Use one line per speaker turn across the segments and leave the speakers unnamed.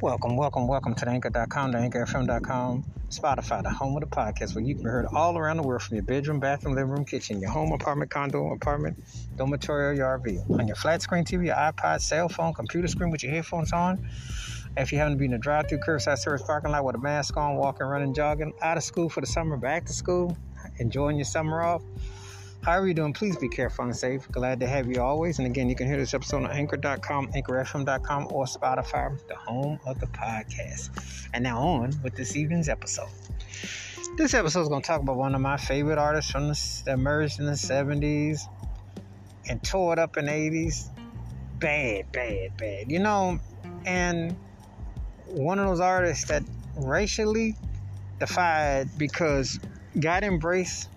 Welcome, welcome, welcome to the anchor.com, the anchorfm.com, Spotify, the home of the podcast, where you can be heard all around the world from your bedroom, bathroom, living room, kitchen, your home, apartment, condo, apartment, dormitory, or your RV. On your flat screen TV, your iPod, cell phone, computer screen with your headphones on. If you happen to be in a drive through curbside service parking lot with a mask on, walking, running, jogging, out of school for the summer, back to school, enjoying your summer off. However you're doing, please be careful and safe. Glad to have you always. And again, you can hear this episode on anchor.com, anchorfm.com, or Spotify, the home of the podcast. And now on with this evening's episode. This episode is going to talk about one of my favorite artists from the, that emerged in the 70s and tore it up in the 80s. Bad, bad, bad. You know, and one of those artists that racially defied because got embraced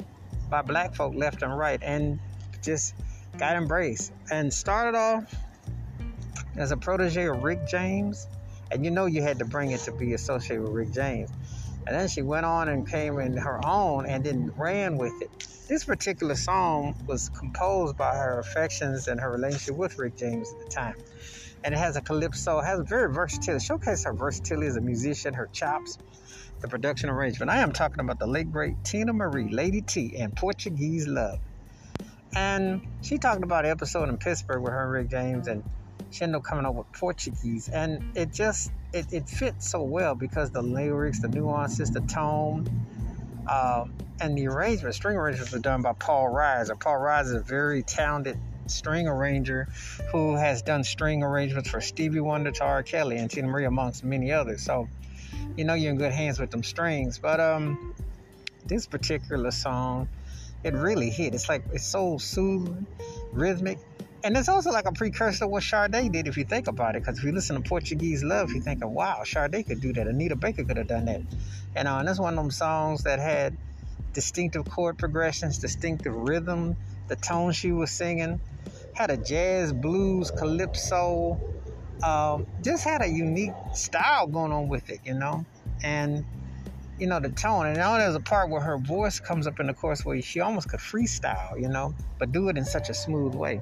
by black folk left and right and just got embraced and started off as a protege of Rick James. And you know you had to bring it to be associated with Rick James. And then she went on and came in her own and then ran with it. This particular song was composed by her affections and her relationship with Rick James at the time. And it has a calypso, it has a very versatile, showcase her versatility as a musician, her chops, the production arrangement. I am talking about the late great Teena Marie, Lady T, and Portuguese Love. And she talked about an episode in Pittsburgh with her and Rick James, and she ended up coming up with Portuguese, and it just it, it fits so well because the lyrics, the nuances, the tone, um, and the arrangement, string arrangements were done by Paul Riser. Paul Riser is a very talented string arranger who has done string arrangements for Stevie Wonder, Tara Kelly, and Teena Marie, amongst many others. So you know you're in good hands with them strings. But um, this particular song, it really hit. It's like it's so soothing, rhythmic, and it's also like a precursor to what Sade did if you think about it. Because if you listen to Portuguese Love, you think of wow, Sade could do that. Anita Baker could have done that. You know, and it's one of them songs that had distinctive chord progressions, distinctive rhythm, the tone she was singing, had a jazz, blues, calypso um, just had a unique style going on with it, you know, and you know the tone. And now there's a part where her voice comes up in the chorus where she almost could freestyle, you know, but do it in such a smooth way.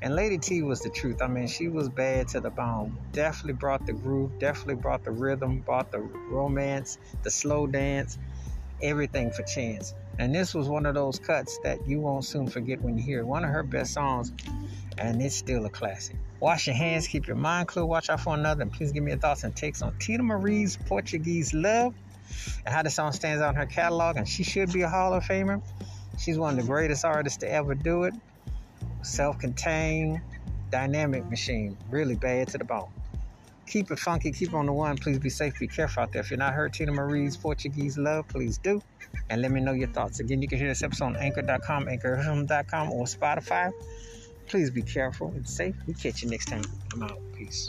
And Lady T was the truth. I mean, she was bad to the bone. Definitely brought the groove, definitely brought the rhythm, brought the romance, the slow dance, everything for Chance. And this was one of those cuts that you won't soon forget when you hear it. One of her best songs, and it's still a classic. Wash your hands, keep your mind clear, watch out for another, and please give me your thoughts and takes on Teena Marie's Portuguese Love and how the song stands out in her catalog. And she should be a Hall of Famer. She's one of the greatest artists to ever do it. Self contained, dynamic machine. Really bad to the bone. Keep it funky, keep on the one. Please be safe, be careful out there. If you're not heard Teena Marie's Portuguese Love, please do. And let me know your thoughts. Again, you can hear this episode on anchor.com, anchor.com, or Spotify. Please be careful and safe. We catch you next time. I'm out. Peace.